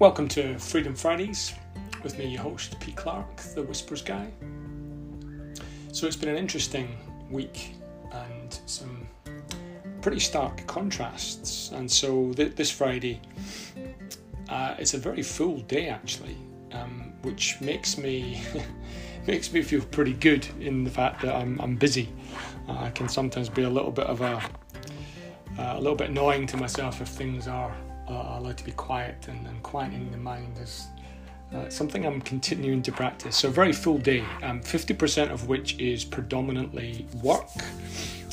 Welcome to Freedom Fridays with me, your host, Pete Clark, the Whispers Guy. So it's been an interesting week and some pretty stark contrasts. And so th- this Friday, uh, it's a very full day actually, um, which makes me makes me feel pretty good in the fact that I'm, I'm busy. Uh, I can sometimes be a little bit of a uh, a little bit annoying to myself if things are uh, allowed to be quiet and, and quieting the mind is uh, something I'm continuing to practice. So, a very full day, um, 50% of which is predominantly work.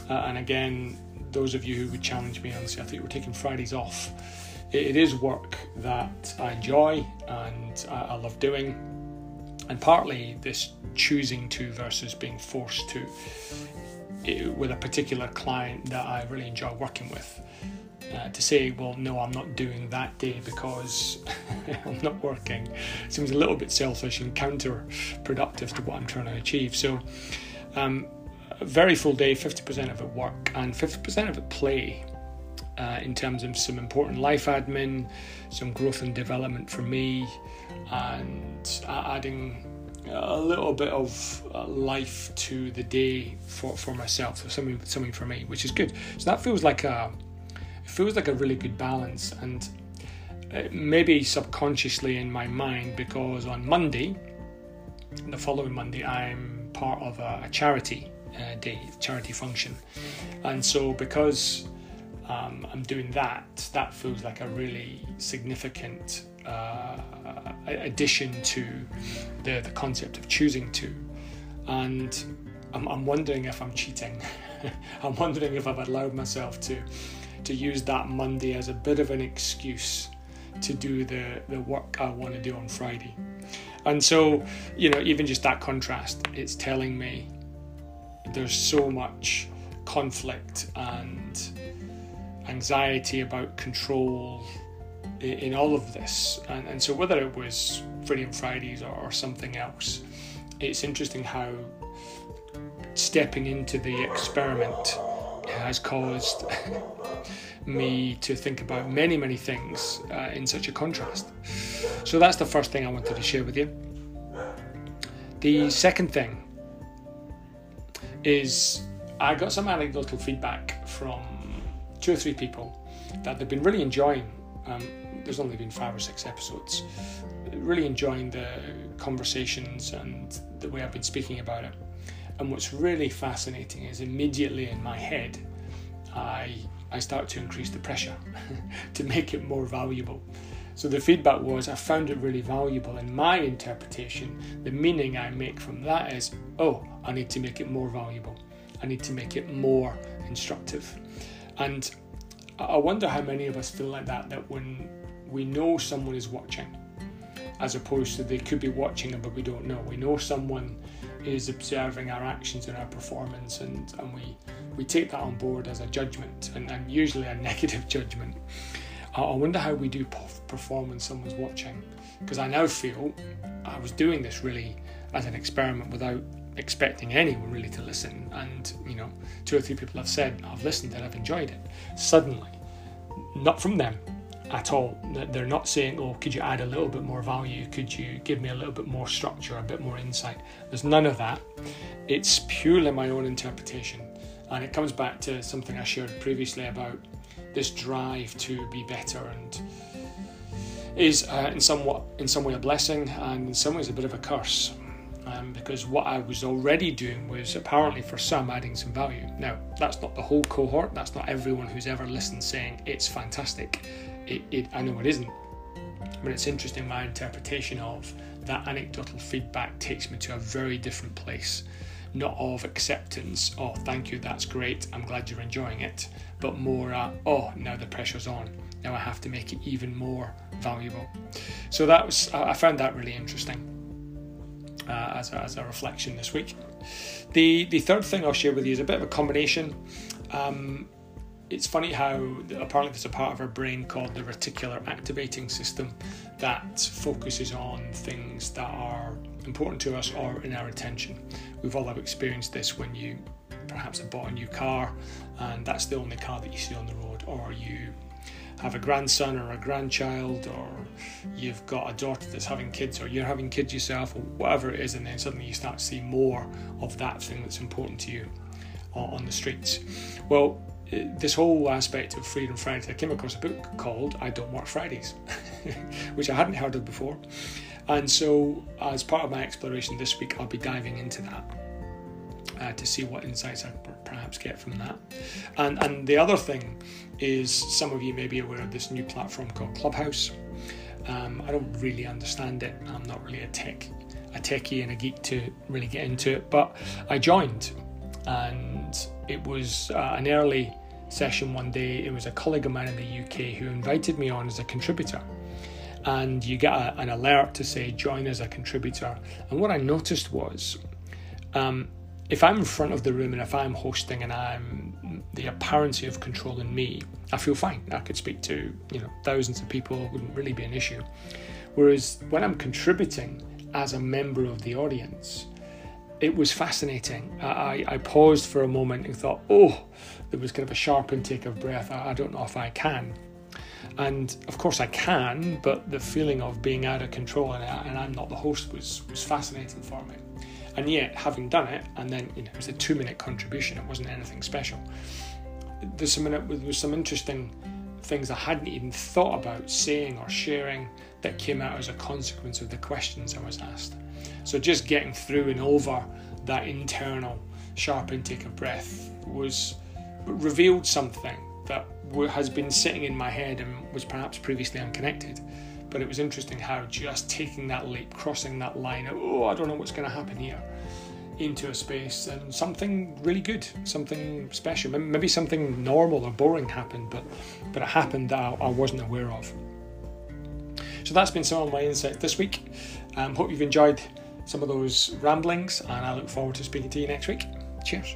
Uh, and again, those of you who would challenge me and say, I think we're taking Fridays off, it, it is work that I enjoy and I, I love doing. And partly this choosing to versus being forced to with a particular client that I really enjoy working with. Uh, to say, well, no, I'm not doing that day because I'm not working seems a little bit selfish and counterproductive to what I'm trying to achieve. So, um, a very full day, 50% of it work and 50% of it play. Uh, in terms of some important life admin, some growth and development for me, and adding a little bit of uh, life to the day for, for myself, so something something for me, which is good. So that feels like a feels like a really good balance, and uh, maybe subconsciously in my mind because on Monday, the following Monday, I'm part of a, a charity uh, day, charity function, and so because um, I'm doing that, that feels like a really significant uh, addition to the, the concept of choosing to. And I'm, I'm wondering if I'm cheating. I'm wondering if I've allowed myself to to use that Monday as a bit of an excuse to do the, the work I want to do on Friday. And so, you know, even just that contrast, it's telling me there's so much conflict and anxiety about control in all of this. And, and so, whether it was Freedom Fridays or, or something else, it's interesting how stepping into the experiment has caused me to think about many, many things uh, in such a contrast. So, that's the first thing I wanted to share with you. The second thing is I got some anecdotal feedback from two or three people that they've been really enjoying um, there's only been five or six episodes. Really enjoying the conversations and the way I've been speaking about it. And what's really fascinating is immediately in my head, I I start to increase the pressure to make it more valuable. So the feedback was I found it really valuable. In my interpretation, the meaning I make from that is, oh, I need to make it more valuable. I need to make it more instructive. And I wonder how many of us feel like that, that when we know someone is watching, as opposed to they could be watching but we don't know. We know someone is observing our actions and our performance, and, and we, we take that on board as a judgment, and, and usually a negative judgment. I wonder how we do perform when someone's watching, because I now feel I was doing this really as an experiment without expecting anyone really to listen. And, you know, two or three people have said, I've listened and I've enjoyed it. Suddenly, not from them at all. They're not saying, oh, could you add a little bit more value? Could you give me a little bit more structure, a bit more insight? There's none of that. It's purely my own interpretation. And it comes back to something I shared previously about this drive to be better and is uh, in somewhat in some way a blessing and in some ways a bit of a curse um, because what I was already doing was apparently for some adding some value. Now, that's not the whole cohort, that's not everyone who's ever listened saying it's fantastic. It, it, I know it isn't, but it's interesting my interpretation of that anecdotal feedback takes me to a very different place. Not of acceptance, oh, thank you, that's great, I'm glad you're enjoying it, but more, uh, oh, now the pressure's on. Now I have to make it even more valuable. So that was, I found that really interesting uh, as, a, as a reflection this week. The, the third thing I'll share with you is a bit of a combination. Um, it's funny how apparently there's a part of our brain called the reticular activating system that focuses on things that are important to us or in our attention. We've all have experienced this when you perhaps have bought a new car and that's the only car that you see on the road, or you have a grandson or a grandchild, or you've got a daughter that's having kids, or you're having kids yourself, or whatever it is, and then suddenly you start to see more of that thing that's important to you uh, on the streets. Well, this whole aspect of Freedom Friday, I came across a book called I Don't Work Fridays, which I hadn't heard of before. And so, as part of my exploration this week, I'll be diving into that uh, to see what insights I perhaps get from that. And, and the other thing is, some of you may be aware of this new platform called Clubhouse. Um, I don't really understand it. I'm not really a tech, a techie and a geek to really get into it, but I joined, and it was uh, an early session one day. It was a colleague of mine in the UK who invited me on as a contributor. And you get a, an alert to say join as a contributor. And what I noticed was um, if I'm in front of the room and if I'm hosting and I'm the apparency of controlling me, I feel fine. I could speak to you know thousands of people, it wouldn't really be an issue. Whereas when I'm contributing as a member of the audience, it was fascinating. I, I paused for a moment and thought, oh, there was kind of a sharp intake of breath. I, I don't know if I can. And of course I can, but the feeling of being out of control and, and I'm not the host was, was fascinating for me. And yet, having done it, and then you know, it was a two minute contribution, it wasn't anything special. There's some, there was some interesting things I hadn't even thought about saying or sharing that came out as a consequence of the questions I was asked. So just getting through and over that internal sharp intake of breath was revealed something that has been sitting in my head and was perhaps previously unconnected. But it was interesting how just taking that leap, crossing that line, oh, I don't know what's going to happen here, into a space and something really good, something special. Maybe something normal or boring happened, but but it happened that I wasn't aware of. So that's been some of my insight this week. Um, hope you've enjoyed some of those ramblings, and I look forward to speaking to you next week. Cheers.